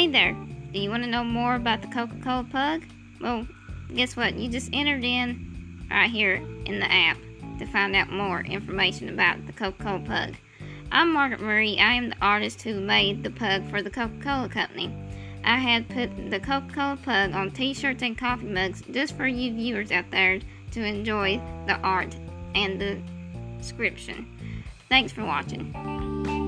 Hey there, do you want to know more about the Coca Cola Pug? Well, guess what? You just entered in right here in the app to find out more information about the Coca Cola Pug. I'm Margaret Murray. I am the artist who made the pug for the Coca Cola Company. I had put the Coca Cola Pug on t shirts and coffee mugs just for you viewers out there to enjoy the art and the description. Thanks for watching.